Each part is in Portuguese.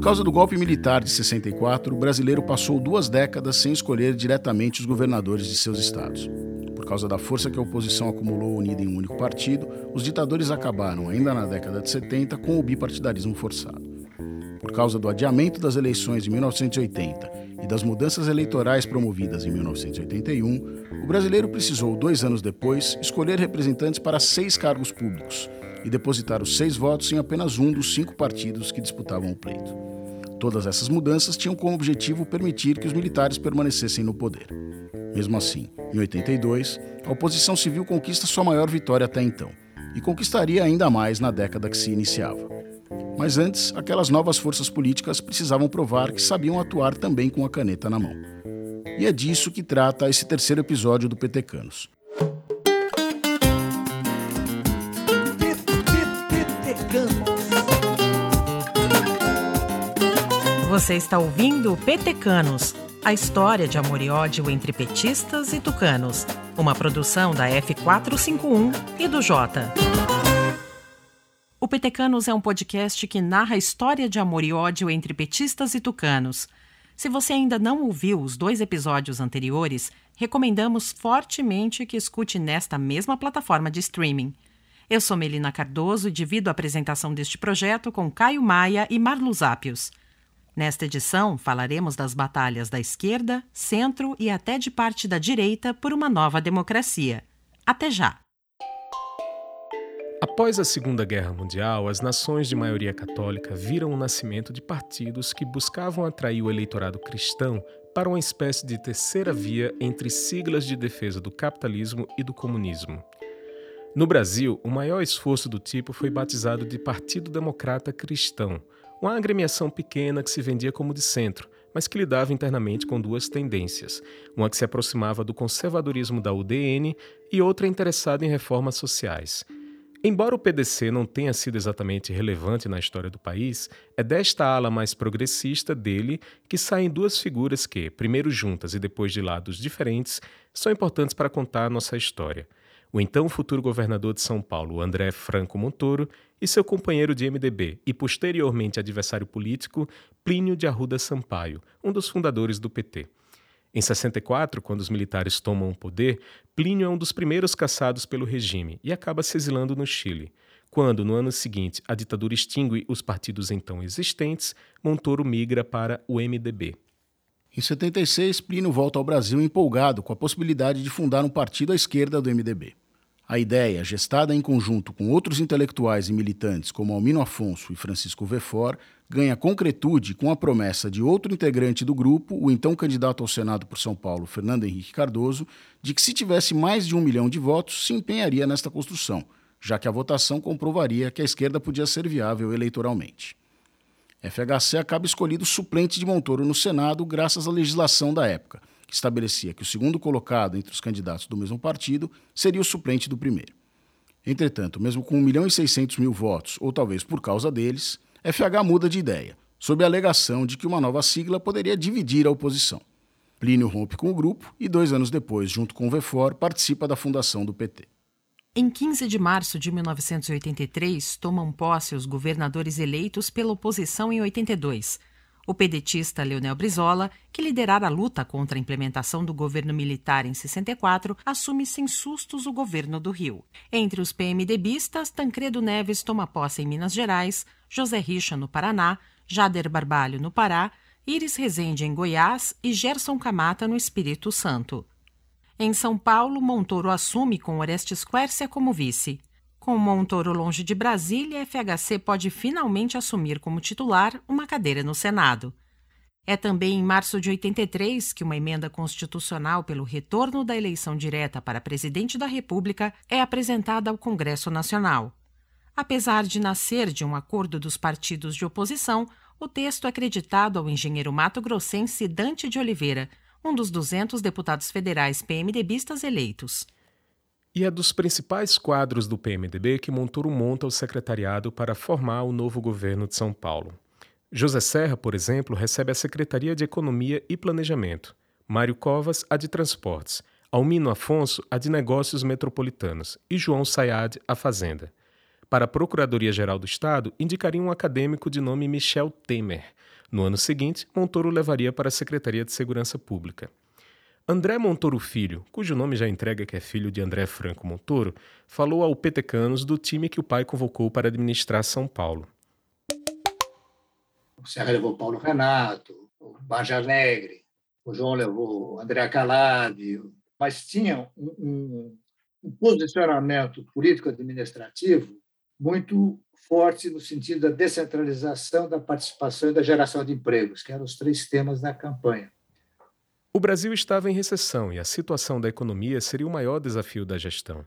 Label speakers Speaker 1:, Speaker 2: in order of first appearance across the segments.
Speaker 1: Por causa do golpe militar de 64, o brasileiro passou duas décadas sem escolher diretamente os governadores de seus estados. Por causa da força que a oposição acumulou unida em um único partido, os ditadores acabaram, ainda na década de 70, com o bipartidarismo forçado. Por causa do adiamento das eleições de 1980 e das mudanças eleitorais promovidas em 1981, o brasileiro precisou, dois anos depois, escolher representantes para seis cargos públicos e depositar os seis votos em apenas um dos cinco partidos que disputavam o pleito. Todas essas mudanças tinham como objetivo permitir que os militares permanecessem no poder. Mesmo assim, em 82, a oposição civil conquista sua maior vitória até então, e conquistaria ainda mais na década que se iniciava. Mas antes, aquelas novas forças políticas precisavam provar que sabiam atuar também com a caneta na mão. E é disso que trata esse terceiro episódio do Petecanos.
Speaker 2: Você está ouvindo Petecanos, a história de amor e ódio entre petistas e tucanos. Uma produção da F451 e do Jota. O Petecanos é um podcast que narra a história de amor e ódio entre petistas e tucanos. Se você ainda não ouviu os dois episódios anteriores, recomendamos fortemente que escute nesta mesma plataforma de streaming. Eu sou Melina Cardoso e divido a apresentação deste projeto com Caio Maia e Marlos Ápios. Nesta edição, falaremos das batalhas da esquerda, centro e até de parte da direita por uma nova democracia. Até já!
Speaker 3: Após a Segunda Guerra Mundial, as nações de maioria católica viram o nascimento de partidos que buscavam atrair o eleitorado cristão para uma espécie de terceira via entre siglas de defesa do capitalismo e do comunismo. No Brasil, o maior esforço do tipo foi batizado de Partido Democrata Cristão, uma agremiação pequena que se vendia como de centro, mas que lidava internamente com duas tendências: uma que se aproximava do conservadorismo da UDN e outra interessada em reformas sociais. Embora o PDC não tenha sido exatamente relevante na história do país, é desta ala mais progressista dele que saem duas figuras que, primeiro juntas e depois de lados diferentes, são importantes para contar a nossa história. O então futuro governador de São Paulo, André Franco Montoro, e seu companheiro de MDB e posteriormente adversário político, Plínio de Arruda Sampaio, um dos fundadores do PT. Em 64, quando os militares tomam o poder, Plínio é um dos primeiros caçados pelo regime e acaba se exilando no Chile. Quando, no ano seguinte, a ditadura extingue os partidos então existentes, Montoro migra para o MDB.
Speaker 1: Em 76, Plínio volta ao Brasil empolgado com a possibilidade de fundar um partido à esquerda do MDB. A ideia, gestada em conjunto com outros intelectuais e militantes como Almino Afonso e Francisco Vefor, ganha concretude com a promessa de outro integrante do grupo, o então candidato ao Senado por São Paulo, Fernando Henrique Cardoso, de que se tivesse mais de um milhão de votos, se empenharia nesta construção, já que a votação comprovaria que a esquerda podia ser viável eleitoralmente. FHC acaba escolhido suplente de Montoro no Senado graças à legislação da época, que estabelecia que o segundo colocado entre os candidatos do mesmo partido seria o suplente do primeiro. Entretanto, mesmo com 1 milhão e 600 mil votos, ou talvez por causa deles, FH muda de ideia, sob a alegação de que uma nova sigla poderia dividir a oposição. Plínio rompe com o grupo e, dois anos depois, junto com o VEFOR, participa da fundação do PT.
Speaker 2: Em 15 de março de 1983, tomam posse os governadores eleitos pela oposição em 82, o pedetista Leonel Brizola, que liderara a luta contra a implementação do governo militar em 64, assume sem sustos o governo do Rio. Entre os PMDBistas, Tancredo Neves toma posse em Minas Gerais, José Richa no Paraná, Jader Barbalho no Pará, Iris Rezende em Goiás e Gerson Camata no Espírito Santo. Em São Paulo, Montoro assume com Orestes Quércia como vice. Com Montoro longe de Brasília, a FHC pode finalmente assumir como titular uma cadeira no Senado. É também em março de 83 que uma emenda constitucional pelo retorno da eleição direta para presidente da República é apresentada ao Congresso Nacional. Apesar de nascer de um acordo dos partidos de oposição, o texto é acreditado ao engenheiro mato-grossense Dante de Oliveira, um dos 200 deputados federais PMDBistas eleitos.
Speaker 3: E é dos principais quadros do PMDB que Montoro monta o secretariado para formar o novo governo de São Paulo. José Serra, por exemplo, recebe a Secretaria de Economia e Planejamento, Mário Covas, a de Transportes, Almino Afonso, a de Negócios Metropolitanos e João Sayad, a Fazenda. para a Procuradoria-Geral do Estado indicaria um acadêmico de nome Michel Temer. No ano seguinte, Montoro levaria para a Secretaria de Segurança Pública. André Montoro Filho, cujo nome já entrega que é filho de André Franco Montoro, falou ao Petecanos do time que o pai convocou para administrar São Paulo.
Speaker 4: O Serra levou Paulo Renato, o Baja Alegre, o João levou o André Calade, mas tinha um, um posicionamento político-administrativo muito forte no sentido da descentralização, da participação e da geração de empregos, que eram os três temas da campanha.
Speaker 3: O Brasil estava em recessão e a situação da economia seria o maior desafio da gestão.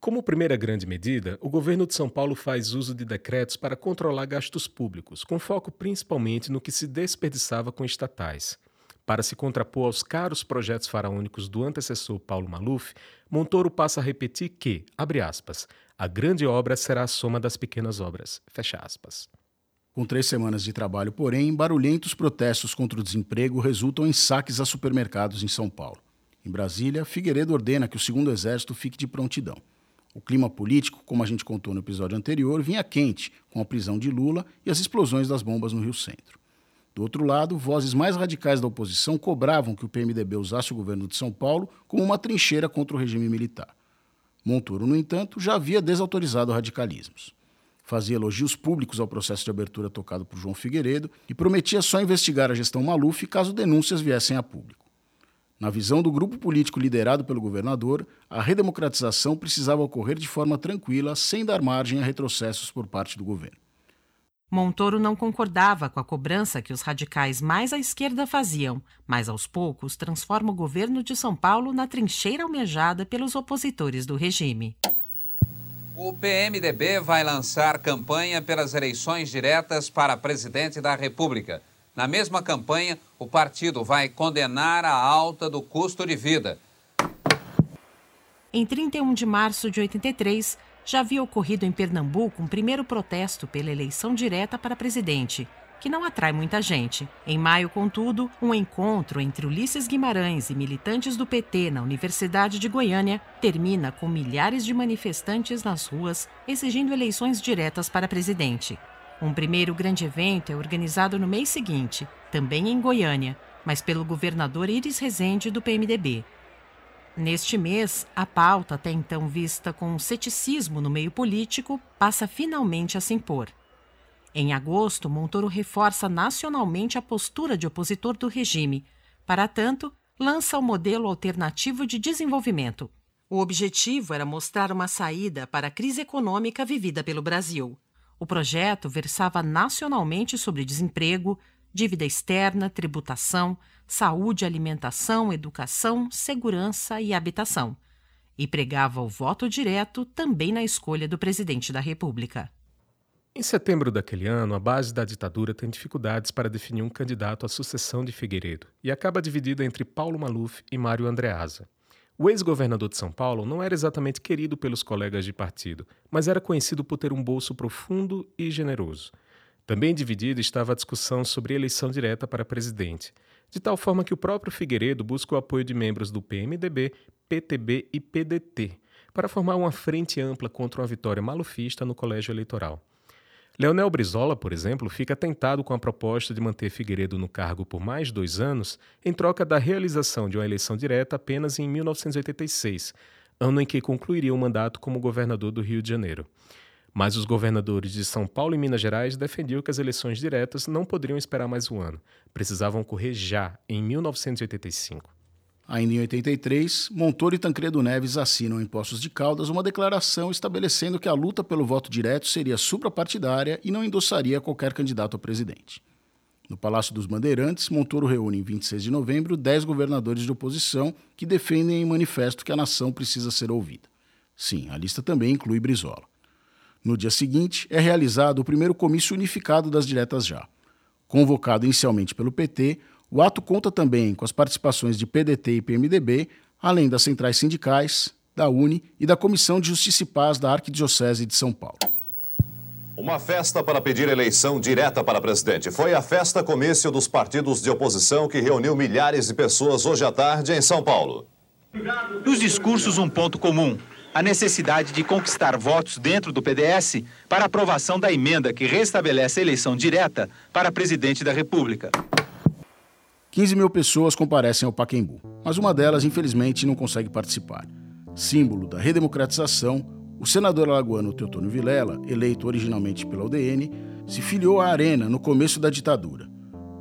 Speaker 3: Como primeira grande medida, o governo de São Paulo faz uso de decretos para controlar gastos públicos, com foco principalmente no que se desperdiçava com estatais. Para se contrapor aos caros projetos faraônicos do antecessor Paulo Maluf, Montoro passa a repetir que, abre aspas, a grande obra será a soma das pequenas obras, fecha aspas.
Speaker 1: Com três semanas de trabalho, porém, barulhentos protestos contra o desemprego resultam em saques a supermercados em São Paulo. Em Brasília, Figueiredo ordena que o segundo exército fique de prontidão. O clima político, como a gente contou no episódio anterior, vinha quente com a prisão de Lula e as explosões das bombas no Rio Centro. Do outro lado, vozes mais radicais da oposição cobravam que o PMDB usasse o governo de São Paulo como uma trincheira contra o regime militar. Montoro, no entanto, já havia desautorizado radicalismos fazia elogios públicos ao processo de abertura tocado por João Figueiredo e prometia só investigar a gestão Maluf caso denúncias viessem a público. Na visão do grupo político liderado pelo governador, a redemocratização precisava ocorrer de forma tranquila, sem dar margem a retrocessos por parte do governo.
Speaker 2: Montoro não concordava com a cobrança que os radicais mais à esquerda faziam, mas aos poucos transforma o governo de São Paulo na trincheira almejada pelos opositores do regime.
Speaker 5: O PMDB vai lançar campanha pelas eleições diretas para presidente da República. Na mesma campanha, o partido vai condenar a alta do custo de vida.
Speaker 2: Em 31 de março de 83, já havia ocorrido em Pernambuco um primeiro protesto pela eleição direta para presidente que não atrai muita gente. Em maio, contudo, um encontro entre Ulisses Guimarães e militantes do PT na Universidade de Goiânia termina com milhares de manifestantes nas ruas exigindo eleições diretas para presidente. Um primeiro grande evento é organizado no mês seguinte, também em Goiânia, mas pelo governador Iris Rezende do PMDB. Neste mês, a pauta, até então vista com ceticismo no meio político, passa finalmente a se impor. Em agosto, Montoro reforça nacionalmente a postura de opositor do regime. Para tanto, lança o modelo alternativo de desenvolvimento. O objetivo era mostrar uma saída para a crise econômica vivida pelo Brasil. O projeto versava nacionalmente sobre desemprego, dívida externa, tributação, saúde, alimentação, educação, segurança e habitação. E pregava o voto direto também na escolha do presidente da República.
Speaker 3: Em setembro daquele ano, a base da ditadura tem dificuldades para definir um candidato à sucessão de Figueiredo e acaba dividida entre Paulo Maluf e Mário Andreasa. O ex-governador de São Paulo não era exatamente querido pelos colegas de partido, mas era conhecido por ter um bolso profundo e generoso. Também dividida estava a discussão sobre eleição direta para presidente, de tal forma que o próprio Figueiredo busca o apoio de membros do PMDB, PTB e PDT para formar uma frente ampla contra uma vitória malufista no colégio eleitoral. Leonel Brizola, por exemplo, fica tentado com a proposta de manter Figueiredo no cargo por mais dois anos, em troca da realização de uma eleição direta apenas em 1986, ano em que concluiria o mandato como governador do Rio de Janeiro. Mas os governadores de São Paulo e Minas Gerais defendiam que as eleições diretas não poderiam esperar mais um ano, precisavam ocorrer já, em 1985.
Speaker 1: Ainda em 83, Montoro e Tancredo Neves assinam em Poços de Caldas uma declaração estabelecendo que a luta pelo voto direto seria suprapartidária e não endossaria qualquer candidato a presidente. No Palácio dos Bandeirantes, Montoro reúne em 26 de novembro 10 governadores de oposição que defendem em manifesto que a nação precisa ser ouvida. Sim, a lista também inclui Brizola. No dia seguinte, é realizado o primeiro comício unificado das diretas já. Convocado inicialmente pelo PT, o ato conta também com as participações de PDT e PMDB, além das centrais sindicais, da UNE e da Comissão de Justiça e Paz da Arquidiocese de São Paulo.
Speaker 6: Uma festa para pedir eleição direta para presidente. Foi a festa comício dos partidos de oposição que reuniu milhares de pessoas hoje à tarde em São Paulo.
Speaker 7: Nos discursos, um ponto comum a necessidade de conquistar votos dentro do PDS para aprovação da emenda que restabelece a eleição direta para presidente da República.
Speaker 1: 15 mil pessoas comparecem ao Paquembu, mas uma delas, infelizmente, não consegue participar. Símbolo da redemocratização, o senador alagoano Teotônio Vilela, eleito originalmente pela UDN, se filiou à Arena no começo da ditadura.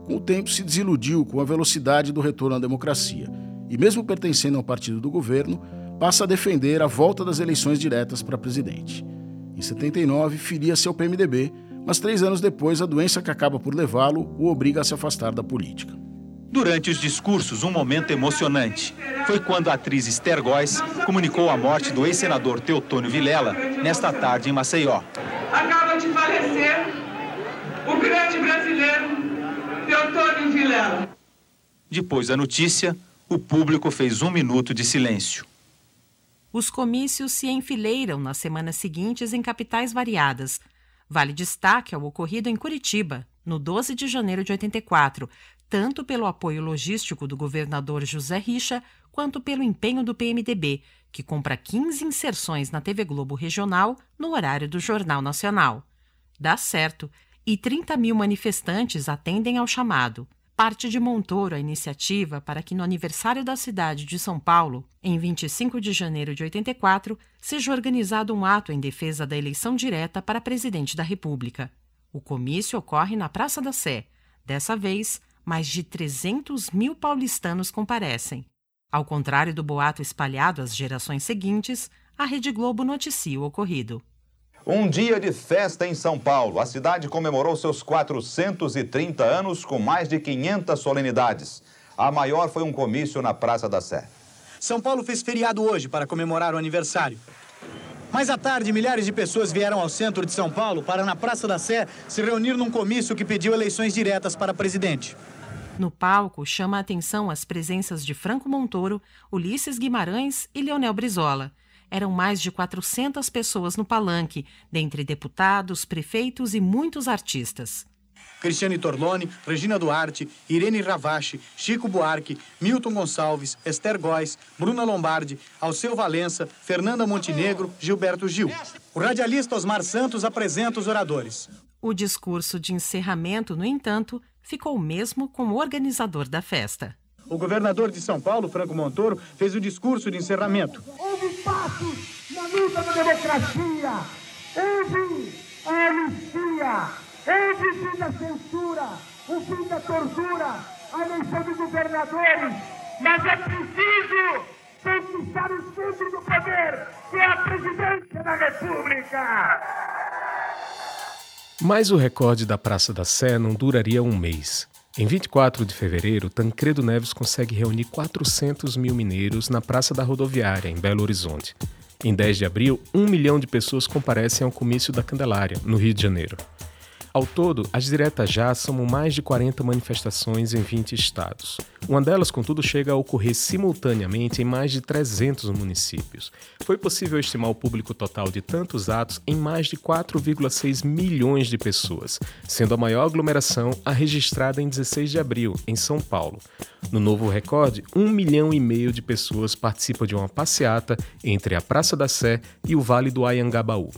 Speaker 1: Com o tempo, se desiludiu com a velocidade do retorno à democracia e, mesmo pertencendo ao partido do governo, passa a defender a volta das eleições diretas para presidente. Em 79, filia-se ao PMDB, mas três anos depois, a doença que acaba por levá-lo o obriga a se afastar da política.
Speaker 7: Durante os discursos, um momento emocionante. Foi quando a atriz Esther Góes comunicou a morte do ex-senador Teotônio Vilela nesta tarde em Maceió.
Speaker 8: Acaba de falecer o grande brasileiro Teotônio Vilela.
Speaker 7: Depois da notícia, o público fez um minuto de silêncio.
Speaker 2: Os comícios se enfileiram nas semanas seguintes em capitais variadas. Vale destaque ao ocorrido em Curitiba, no 12 de janeiro de 84, tanto pelo apoio logístico do governador José Richa, quanto pelo empenho do PMDB, que compra 15 inserções na TV Globo Regional no horário do Jornal Nacional. Dá certo, e 30 mil manifestantes atendem ao chamado. Parte de Montoro a iniciativa para que no aniversário da cidade de São Paulo, em 25 de janeiro de 84, seja organizado um ato em defesa da eleição direta para presidente da República. O comício ocorre na Praça da Sé. Dessa vez, mais de 300 mil paulistanos comparecem. Ao contrário do boato espalhado às gerações seguintes, a Rede Globo noticia o ocorrido.
Speaker 6: Um dia de festa em São Paulo. A cidade comemorou seus 430 anos com mais de 500 solenidades. A maior foi um comício na Praça da Sé.
Speaker 9: São Paulo fez feriado hoje para comemorar o aniversário. Mais à tarde, milhares de pessoas vieram ao centro de São Paulo para, na Praça da Sé, se reunir num comício que pediu eleições diretas para presidente.
Speaker 2: No palco, chama a atenção as presenças de Franco Montoro, Ulisses Guimarães e Leonel Brizola. Eram mais de 400 pessoas no palanque, dentre deputados, prefeitos e muitos artistas.
Speaker 9: Cristiane Torlone, Regina Duarte, Irene Ravache, Chico Buarque, Milton Gonçalves, Esther Góes, Bruna Lombardi, Alceu Valença, Fernanda Montenegro, Gilberto Gil. O radialista Osmar Santos apresenta os oradores.
Speaker 2: O discurso de encerramento, no entanto, ficou mesmo com o organizador da festa.
Speaker 9: O governador de São Paulo, Franco Montoro, fez o discurso de encerramento.
Speaker 10: Houve passos na luta da democracia, houve a anistia, houve o fim da censura, o fim da tortura, a eleição de governadores, mas é preciso conquistar o centro do poder, que é a presidência da República.
Speaker 3: Mas o recorde da Praça da Sé não duraria um mês. Em 24 de fevereiro, Tancredo Neves consegue reunir 400 mil mineiros na Praça da Rodoviária, em Belo Horizonte. Em 10 de abril, um milhão de pessoas comparecem ao comício da Candelária, no Rio de Janeiro. Ao todo, as diretas já somam mais de 40 manifestações em 20 estados. Uma delas, contudo, chega a ocorrer simultaneamente em mais de 300 municípios. Foi possível estimar o público total de tantos atos em mais de 4,6 milhões de pessoas, sendo a maior aglomeração a registrada em 16 de abril, em São Paulo. No novo recorde, um milhão e meio de pessoas participam de uma passeata entre a Praça da Sé e o Vale do Ayangabaú.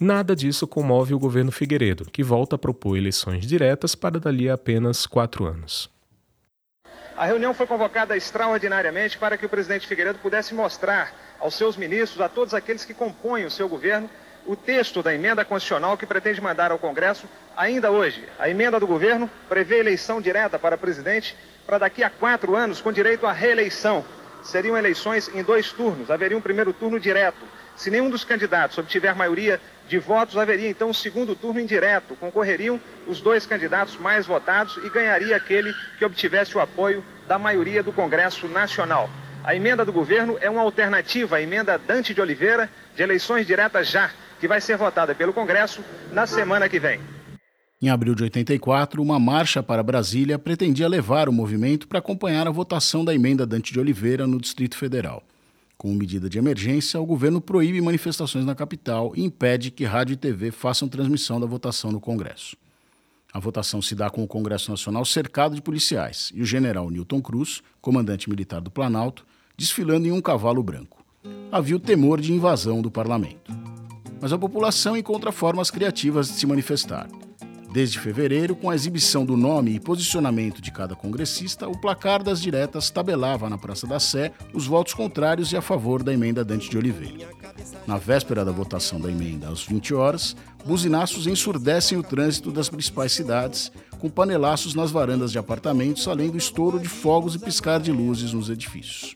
Speaker 3: Nada disso comove o governo Figueiredo, que volta a propor eleições diretas para dali a apenas quatro anos.
Speaker 11: A reunião foi convocada extraordinariamente para que o presidente Figueiredo pudesse mostrar aos seus ministros, a todos aqueles que compõem o seu governo, o texto da emenda constitucional que pretende mandar ao Congresso ainda hoje. A emenda do governo prevê eleição direta para presidente para daqui a quatro anos, com direito à reeleição. Seriam eleições em dois turnos, haveria um primeiro turno direto. Se nenhum dos candidatos obtiver maioria de votos, haveria então um segundo turno indireto. Concorreriam os dois candidatos mais votados e ganharia aquele que obtivesse o apoio da maioria do Congresso Nacional. A emenda do governo é uma alternativa à emenda Dante de Oliveira, de eleições diretas já, que vai ser votada pelo Congresso na semana que vem.
Speaker 1: Em abril de 84, uma marcha para Brasília pretendia levar o movimento para acompanhar a votação da emenda Dante de Oliveira no Distrito Federal. Com medida de emergência, o governo proíbe manifestações na capital e impede que rádio e TV façam transmissão da votação no Congresso. A votação se dá com o Congresso Nacional cercado de policiais e o general Newton Cruz, comandante militar do Planalto, desfilando em um cavalo branco. havia o temor de invasão do parlamento. Mas a população encontra formas criativas de se manifestar. Desde fevereiro, com a exibição do nome e posicionamento de cada congressista, o placar das diretas tabelava na Praça da Sé os votos contrários e a favor da emenda Dante de Oliveira. Na véspera da votação da emenda, às 20 horas, buzinaços ensurdecem o trânsito das principais cidades, com panelaços nas varandas de apartamentos, além do estouro de fogos e piscar de luzes nos edifícios.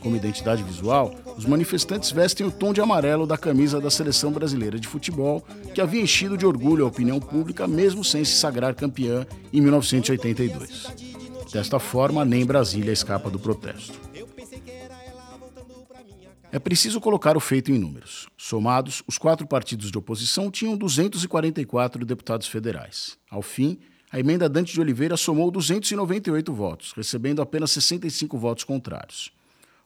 Speaker 1: Como identidade visual, os manifestantes vestem o tom de amarelo da camisa da seleção brasileira de futebol, que havia enchido de orgulho a opinião pública, mesmo sem se sagrar campeã em 1982. Desta forma, nem Brasília escapa do protesto. É preciso colocar o feito em números. Somados, os quatro partidos de oposição tinham 244 deputados federais. Ao fim, a emenda Dante de Oliveira somou 298 votos, recebendo apenas 65 votos contrários.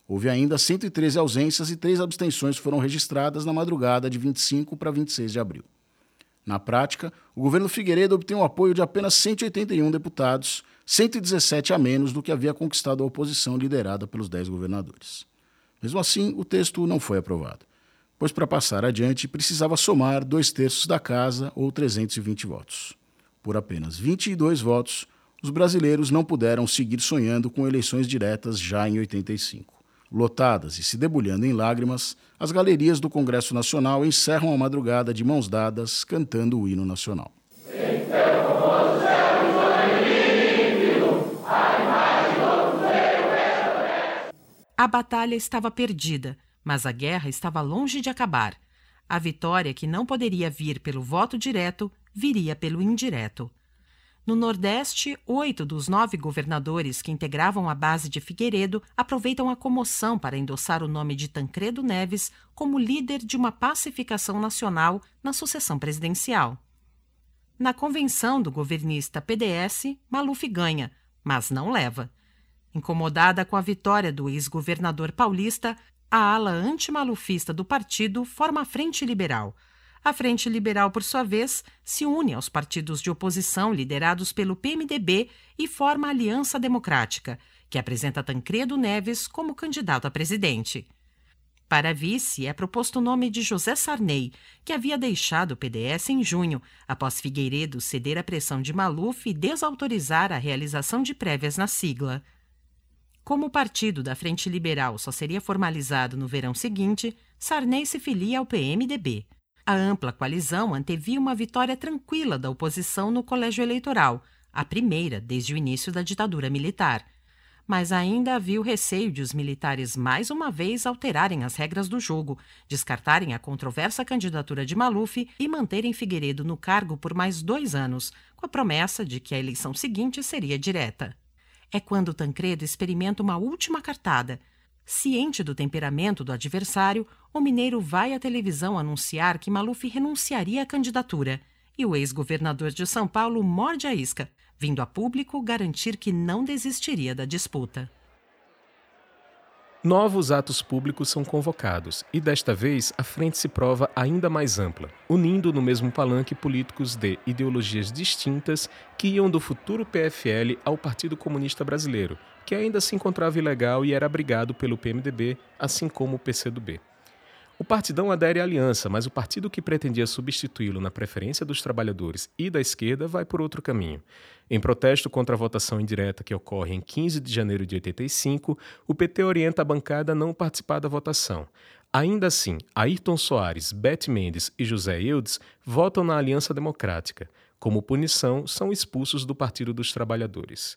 Speaker 1: Houve ainda 113 ausências e três abstenções foram registradas na madrugada de 25 para 26 de abril. Na prática, o governo Figueiredo obteve o apoio de apenas 181 deputados, 117 a menos do que havia conquistado a oposição liderada pelos 10 governadores. Mesmo assim, o texto não foi aprovado, pois para passar adiante precisava somar dois terços da casa ou 320 votos. Por apenas 22 votos, os brasileiros não puderam seguir sonhando com eleições diretas já em 85. Lotadas e se debulhando em lágrimas, as galerias do Congresso Nacional encerram a madrugada de mãos dadas, cantando o hino nacional.
Speaker 2: A batalha estava perdida, mas a guerra estava longe de acabar. A vitória, que não poderia vir pelo voto direto, viria pelo indireto. No Nordeste, oito dos nove governadores que integravam a base de Figueiredo aproveitam a comoção para endossar o nome de Tancredo Neves como líder de uma pacificação nacional na sucessão presidencial. Na convenção do governista PDS, Maluf ganha, mas não leva. Incomodada com a vitória do ex-governador paulista, a ala antimalufista do partido forma a Frente Liberal. A Frente Liberal, por sua vez, se une aos partidos de oposição liderados pelo PMDB e forma a Aliança Democrática, que apresenta Tancredo Neves como candidato a presidente. Para vice é proposto o nome de José Sarney, que havia deixado o PDS em junho, após Figueiredo ceder à pressão de Maluf e desautorizar a realização de prévias na sigla. Como o partido da Frente Liberal só seria formalizado no verão seguinte, Sarney se filia ao PMDB. A ampla coalizão antevia uma vitória tranquila da oposição no colégio eleitoral, a primeira desde o início da ditadura militar. Mas ainda havia o receio de os militares mais uma vez alterarem as regras do jogo, descartarem a controversa candidatura de Maluf e manterem Figueiredo no cargo por mais dois anos, com a promessa de que a eleição seguinte seria direta. É quando Tancredo experimenta uma última cartada. Ciente do temperamento do adversário, o mineiro vai à televisão anunciar que Maluf renunciaria à candidatura. E o ex-governador de São Paulo morde a isca, vindo a público garantir que não desistiria da disputa.
Speaker 3: Novos atos públicos são convocados e desta vez a frente se prova ainda mais ampla, unindo no mesmo palanque políticos de ideologias distintas que iam do futuro PFL ao Partido Comunista Brasileiro, que ainda se encontrava ilegal e era abrigado pelo PMDB, assim como o PCdoB. O partidão adere à aliança, mas o partido que pretendia substituí-lo na preferência dos trabalhadores e da esquerda vai por outro caminho. Em protesto contra a votação indireta que ocorre em 15 de janeiro de 85, o PT orienta a bancada a não participar da votação. Ainda assim, Ayrton Soares, Beth Mendes e José Eudes votam na Aliança Democrática. Como punição, são expulsos do Partido dos Trabalhadores.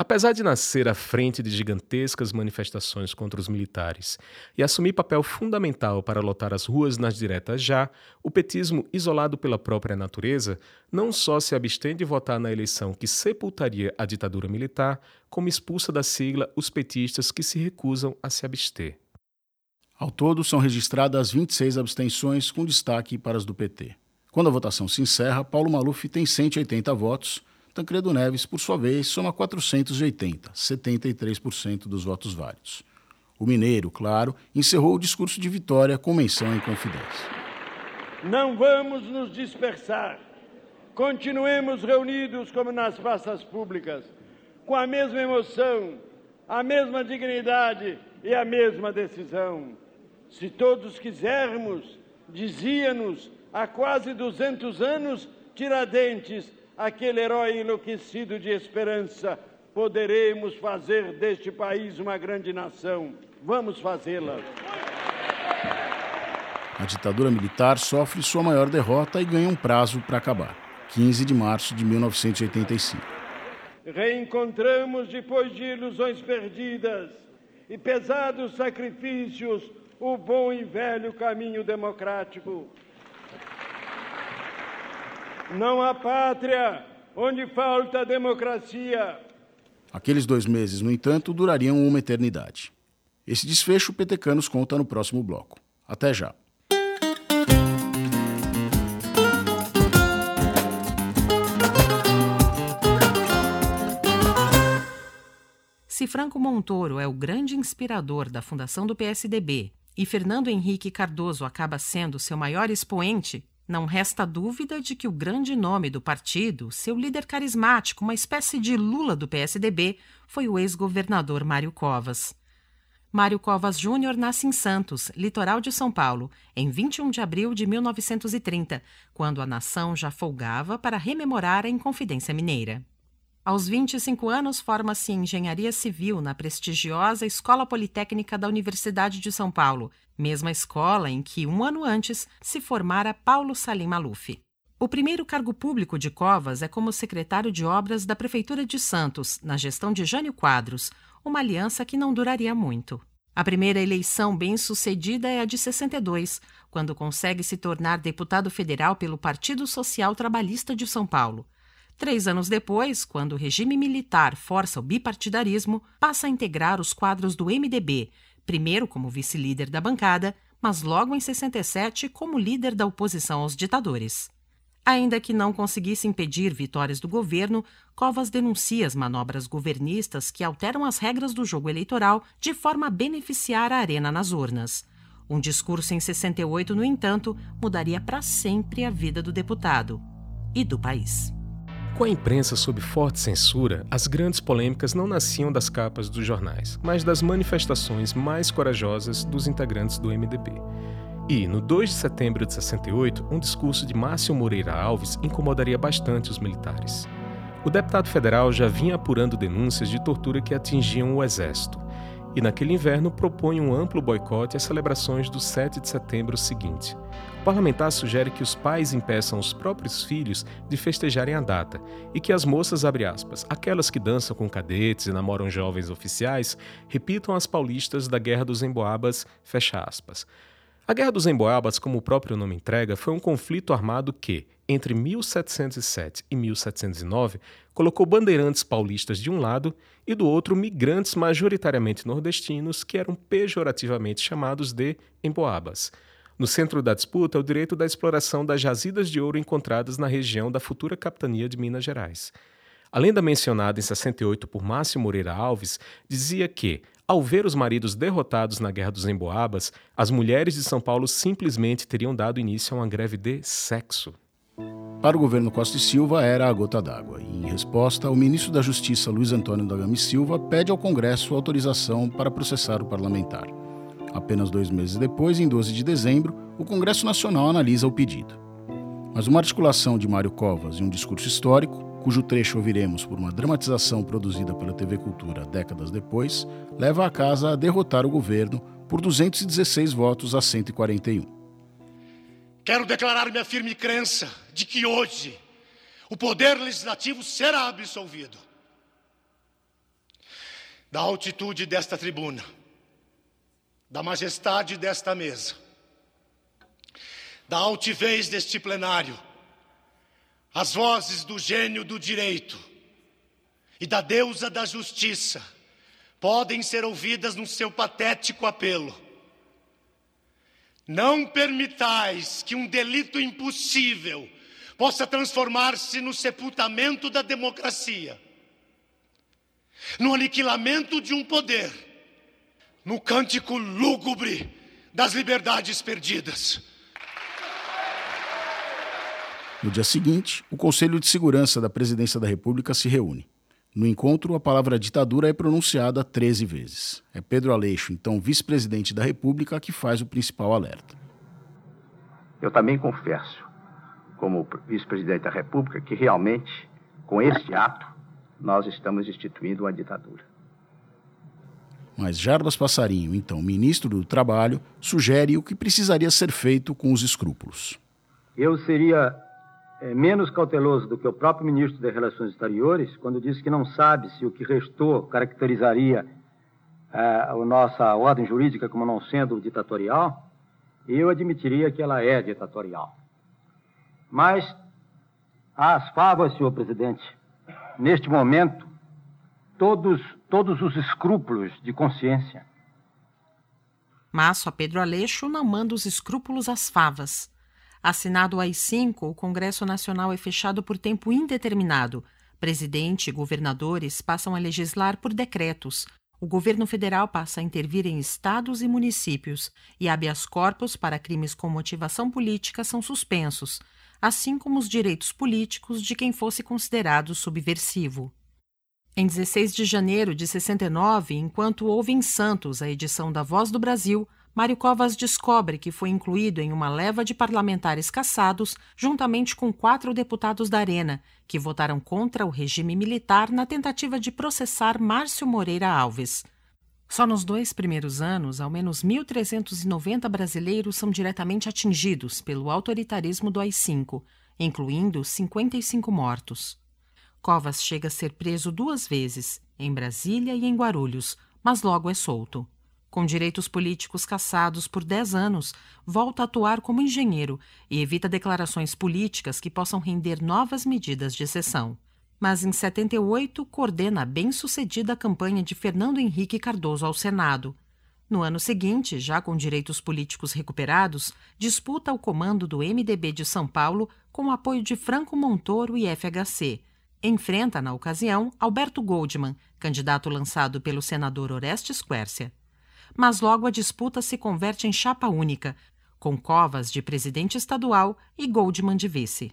Speaker 3: Apesar de nascer à frente de gigantescas manifestações contra os militares e assumir papel fundamental para lotar as ruas nas diretas já, o petismo, isolado pela própria natureza, não só se abstém de votar na eleição que sepultaria a ditadura militar, como expulsa da sigla os petistas que se recusam a se abster.
Speaker 1: Ao todo, são registradas 26 abstenções, com destaque para as do PT. Quando a votação se encerra, Paulo Maluf tem 180 votos Tancredo Neves, por sua vez, soma 480, 73% dos votos válidos. O mineiro, claro, encerrou o discurso de vitória com menção em confidência.
Speaker 12: Não vamos nos dispersar. Continuemos reunidos como nas praças públicas, com a mesma emoção, a mesma dignidade e a mesma decisão. Se todos quisermos, dizia-nos há quase 200 anos Tiradentes, aquele herói enlouquecido de esperança, poderemos fazer deste país uma grande nação. Vamos fazê-la.
Speaker 1: A ditadura militar sofre sua maior derrota e ganha um prazo para acabar 15 de março de 1985.
Speaker 12: Reencontramos, depois de ilusões perdidas e pesados sacrifícios, o bom e velho caminho democrático. Não há pátria onde falta democracia.
Speaker 1: Aqueles dois meses, no entanto, durariam uma eternidade. Esse desfecho o PT nos conta no próximo bloco. Até já.
Speaker 2: Se Franco Montoro é o grande inspirador da fundação do PSDB e Fernando Henrique Cardoso acaba sendo seu maior expoente, não resta dúvida de que o grande nome do partido, seu líder carismático, uma espécie de Lula do PSDB, foi o ex-governador Mário Covas. Mário Covas Júnior nasce em Santos, litoral de São Paulo, em 21 de abril de 1930, quando a nação já folgava para rememorar a Inconfidência Mineira. Aos 25 anos, forma-se em engenharia civil na prestigiosa Escola Politécnica da Universidade de São Paulo, mesma escola em que, um ano antes, se formara Paulo Salim Maluf. O primeiro cargo público de Covas é como secretário de obras da Prefeitura de Santos, na gestão de Jânio Quadros, uma aliança que não duraria muito. A primeira eleição bem-sucedida é a de 62, quando consegue se tornar deputado federal pelo Partido Social Trabalhista de São Paulo. Três anos depois, quando o regime militar força o bipartidarismo, passa a integrar os quadros do MDB, primeiro como vice-líder da bancada, mas logo em 67 como líder da oposição aos ditadores. Ainda que não conseguisse impedir vitórias do governo, Covas denuncia as manobras governistas que alteram as regras do jogo eleitoral de forma a beneficiar a arena nas urnas. Um discurso em 68, no entanto, mudaria para sempre a vida do deputado e do país.
Speaker 3: Com a imprensa sob forte censura, as grandes polêmicas não nasciam das capas dos jornais, mas das manifestações mais corajosas dos integrantes do MDB. E, no 2 de setembro de 68, um discurso de Márcio Moreira Alves incomodaria bastante os militares. O deputado federal já vinha apurando denúncias de tortura que atingiam o exército, e naquele inverno propõe um amplo boicote às celebrações do 7 de setembro seguinte. O parlamentar sugere que os pais impeçam os próprios filhos de festejarem a data e que as moças, aspas, aquelas que dançam com cadetes e namoram jovens oficiais, repitam as paulistas da Guerra dos Emboabas. A Guerra dos Emboabas, como o próprio nome entrega, foi um conflito armado que, entre 1707 e 1709, colocou bandeirantes paulistas de um lado e do outro migrantes majoritariamente nordestinos que eram pejorativamente chamados de emboabas. No centro da disputa é o direito da exploração das jazidas de ouro encontradas na região da futura capitania de Minas Gerais. Além da mencionada em 68 por Márcio Moreira Alves, dizia que, ao ver os maridos derrotados na Guerra dos Emboabas, as mulheres de São Paulo simplesmente teriam dado início a uma greve de sexo.
Speaker 1: Para o governo Costa e Silva era a gota d'água. Em resposta, o ministro da Justiça Luiz Antônio da Gama Silva pede ao Congresso autorização para processar o parlamentar. Apenas dois meses depois, em 12 de dezembro, o Congresso Nacional analisa o pedido. Mas uma articulação de Mário Covas e um discurso histórico, cujo trecho ouviremos por uma dramatização produzida pela TV Cultura décadas depois, leva a casa a derrotar o governo por 216 votos a 141.
Speaker 13: Quero declarar minha firme crença de que hoje o poder legislativo será absolvido. Da altitude desta tribuna, da majestade desta mesa, da altivez deste plenário, as vozes do gênio do direito e da deusa da justiça podem ser ouvidas no seu patético apelo. Não permitais que um delito impossível possa transformar-se no sepultamento da democracia, no aniquilamento de um poder no cântico lúgubre das liberdades perdidas.
Speaker 1: No dia seguinte, o Conselho de Segurança da Presidência da República se reúne. No encontro, a palavra ditadura é pronunciada 13 vezes. É Pedro Aleixo, então vice-presidente da República, que faz o principal alerta.
Speaker 14: Eu também confesso, como vice-presidente da República, que realmente, com este ato, nós estamos instituindo uma ditadura.
Speaker 1: Mas Jarbas Passarinho, então ministro do Trabalho, sugere o que precisaria ser feito com os escrúpulos.
Speaker 15: Eu seria é, menos cauteloso do que o próprio ministro das Relações Exteriores quando disse que não sabe se o que restou caracterizaria é, a nossa ordem jurídica como não sendo ditatorial. Eu admitiria que ela é ditatorial. Mas as favas, senhor presidente, neste momento, todos, todos os escrúpulos de consciência.
Speaker 2: Mas só Pedro Aleixo não manda os escrúpulos às favas. Assinado o AI-5, o Congresso Nacional é fechado por tempo indeterminado. Presidente e governadores passam a legislar por decretos. O governo federal passa a intervir em estados e municípios, e habeas corpus para crimes com motivação política são suspensos, assim como os direitos políticos de quem fosse considerado subversivo. Em 16 de janeiro de 69, enquanto houve em Santos a edição da Voz do Brasil, Mário Covas descobre que foi incluído em uma leva de parlamentares caçados, juntamente com quatro deputados da Arena, que votaram contra o regime militar na tentativa de processar Márcio Moreira Alves. Só nos dois primeiros anos, ao menos 1.390 brasileiros são diretamente atingidos pelo autoritarismo do AI-5, incluindo 55 mortos. Covas chega a ser preso duas vezes, em Brasília e em Guarulhos, mas logo é solto. Com direitos políticos cassados por 10 anos, volta a atuar como engenheiro e evita declarações políticas que possam render novas medidas de exceção. Mas em 78 coordena a bem-sucedida campanha de Fernando Henrique Cardoso ao Senado. No ano seguinte, já com direitos políticos recuperados, disputa o comando do MDB de São Paulo com o apoio de Franco Montoro e FHC. Enfrenta, na ocasião, Alberto Goldman, candidato lançado pelo senador Orestes Quércia mas logo a disputa se converte em chapa única, com Covas de presidente estadual e Goldman de vice.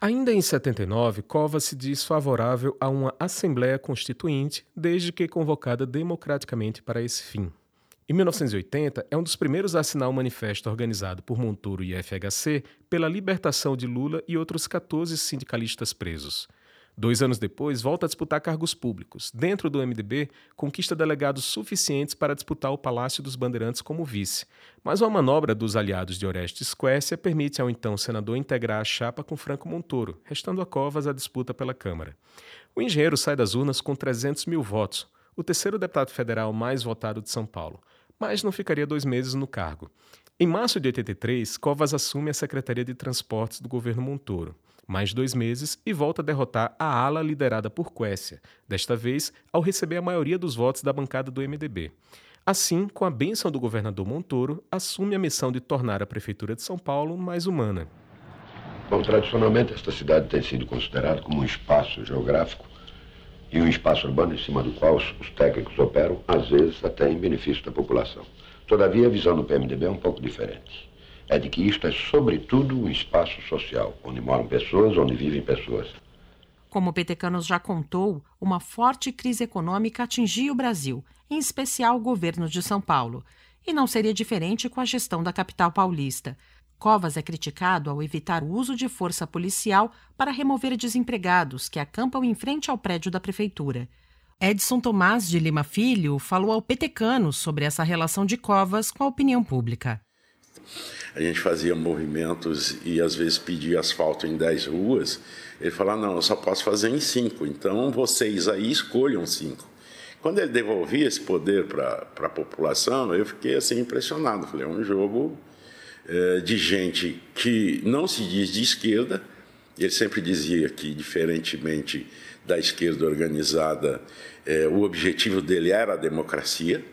Speaker 3: Ainda em 79, Covas se diz favorável a uma Assembleia Constituinte, desde que convocada democraticamente para esse fim. Em 1980, é um dos primeiros a assinar o um manifesto organizado por Montoro e FHC pela libertação de Lula e outros 14 sindicalistas presos. Dois anos depois, volta a disputar cargos públicos. Dentro do MDB, conquista delegados suficientes para disputar o Palácio dos Bandeirantes como vice. Mas uma manobra dos aliados de Orestes Quércia permite ao então senador integrar a chapa com Franco Montoro, restando a Covas a disputa pela Câmara. O engenheiro sai das urnas com 300 mil votos, o terceiro deputado federal mais votado de São Paulo, mas não ficaria dois meses no cargo. Em março de 83, Covas assume a Secretaria de Transportes do governo Montoro mais dois meses e volta a derrotar a ala liderada por Quécia, desta vez ao receber a maioria dos votos da bancada do MDB. Assim, com a bênção do governador Montoro, assume a missão de tornar a Prefeitura de São Paulo mais humana.
Speaker 16: Bom, tradicionalmente esta cidade tem sido considerada como um espaço geográfico e um espaço urbano em cima do qual os técnicos operam, às vezes até em benefício da população. Todavia, a visão do PMDB é um pouco diferente é de que isto é, sobretudo, um espaço social, onde moram pessoas, onde vivem pessoas.
Speaker 2: Como o Petecanos já contou, uma forte crise econômica atingia o Brasil, em especial o governo de São Paulo. E não seria diferente com a gestão da capital paulista. Covas é criticado ao evitar o uso de força policial para remover desempregados que acampam em frente ao prédio da prefeitura. Edson Tomás de Lima Filho falou ao Petecano sobre essa relação de Covas com a opinião pública
Speaker 17: a gente fazia movimentos e às vezes pedia asfalto em 10 ruas, ele falava, não, eu só posso fazer em 5, então vocês aí escolham 5. Quando ele devolvia esse poder para a população, eu fiquei assim impressionado. Falei, é um jogo é, de gente que não se diz de esquerda, ele sempre dizia que, diferentemente da esquerda organizada, é, o objetivo dele era a democracia,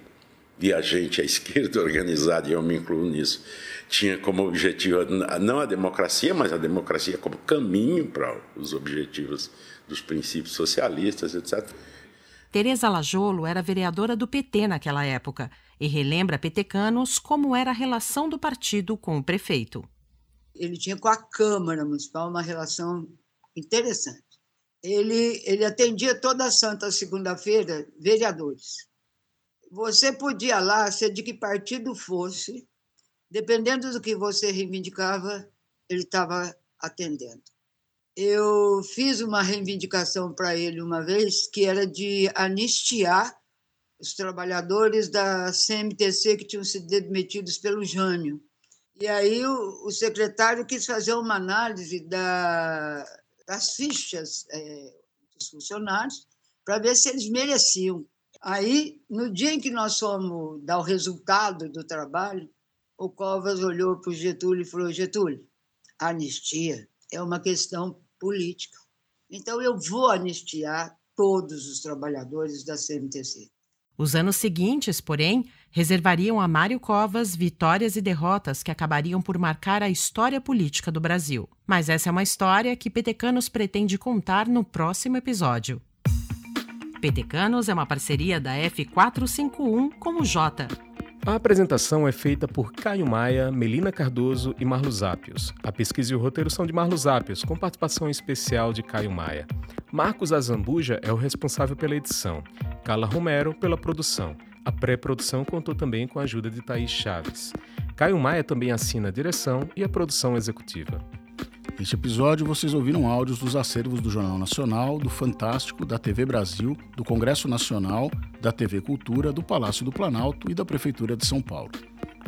Speaker 17: e a gente, a esquerda organizada, e eu me incluo nisso, tinha como objetivo não a democracia, mas a democracia como caminho para os objetivos dos princípios socialistas, etc.
Speaker 2: Tereza Lajolo era vereadora do PT naquela época e relembra petecanos como era a relação do partido com o prefeito.
Speaker 18: Ele tinha com a Câmara Municipal uma relação interessante. ele, ele atendia toda santa segunda-feira vereadores. Você podia lá, ser de que partido fosse, dependendo do que você reivindicava, ele estava atendendo. Eu fiz uma reivindicação para ele uma vez, que era de anistiar os trabalhadores da CMTC que tinham sido demitidos pelo Jânio. E aí o, o secretário quis fazer uma análise da, das fichas é, dos funcionários para ver se eles mereciam. Aí, no dia em que nós fomos dar o resultado do trabalho, o Covas olhou para o Getúlio e falou: Getúlio, a anistia é uma questão política. Então, eu vou anistiar todos os trabalhadores da CMTC.
Speaker 2: Os anos seguintes, porém, reservariam a Mário Covas vitórias e derrotas que acabariam por marcar a história política do Brasil. Mas essa é uma história que Petecanos pretende contar no próximo episódio. Petecanos é uma parceria da F451 com o Jota.
Speaker 3: A apresentação é feita por Caio Maia, Melina Cardoso e Marlos Ápios. A pesquisa e o roteiro são de Marlos Ápios, com participação especial de Caio Maia. Marcos Azambuja é o responsável pela edição, Carla Romero pela produção. A pré-produção contou também com a ajuda de Thaís Chaves. Caio Maia também assina a direção e a produção executiva.
Speaker 1: Neste episódio, vocês ouviram áudios dos acervos do Jornal Nacional, do Fantástico, da TV Brasil, do Congresso Nacional, da TV Cultura, do Palácio do Planalto e da Prefeitura de São Paulo.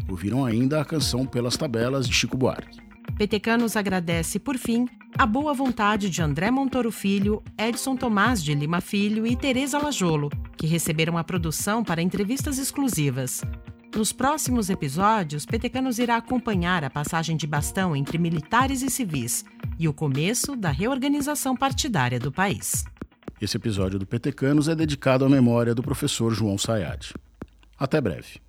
Speaker 1: Ouviram ainda a canção Pelas Tabelas de Chico Buarque.
Speaker 2: Petecanos agradece, por fim, a boa vontade de André Montoro Filho, Edson Tomás de Lima Filho e Teresa Lajolo, que receberam a produção para entrevistas exclusivas. Nos próximos episódios, Petecanos irá acompanhar a passagem de bastão entre militares e civis e o começo da reorganização partidária do país.
Speaker 1: Esse episódio do Petecanos é dedicado à memória do professor João Sayad. Até breve.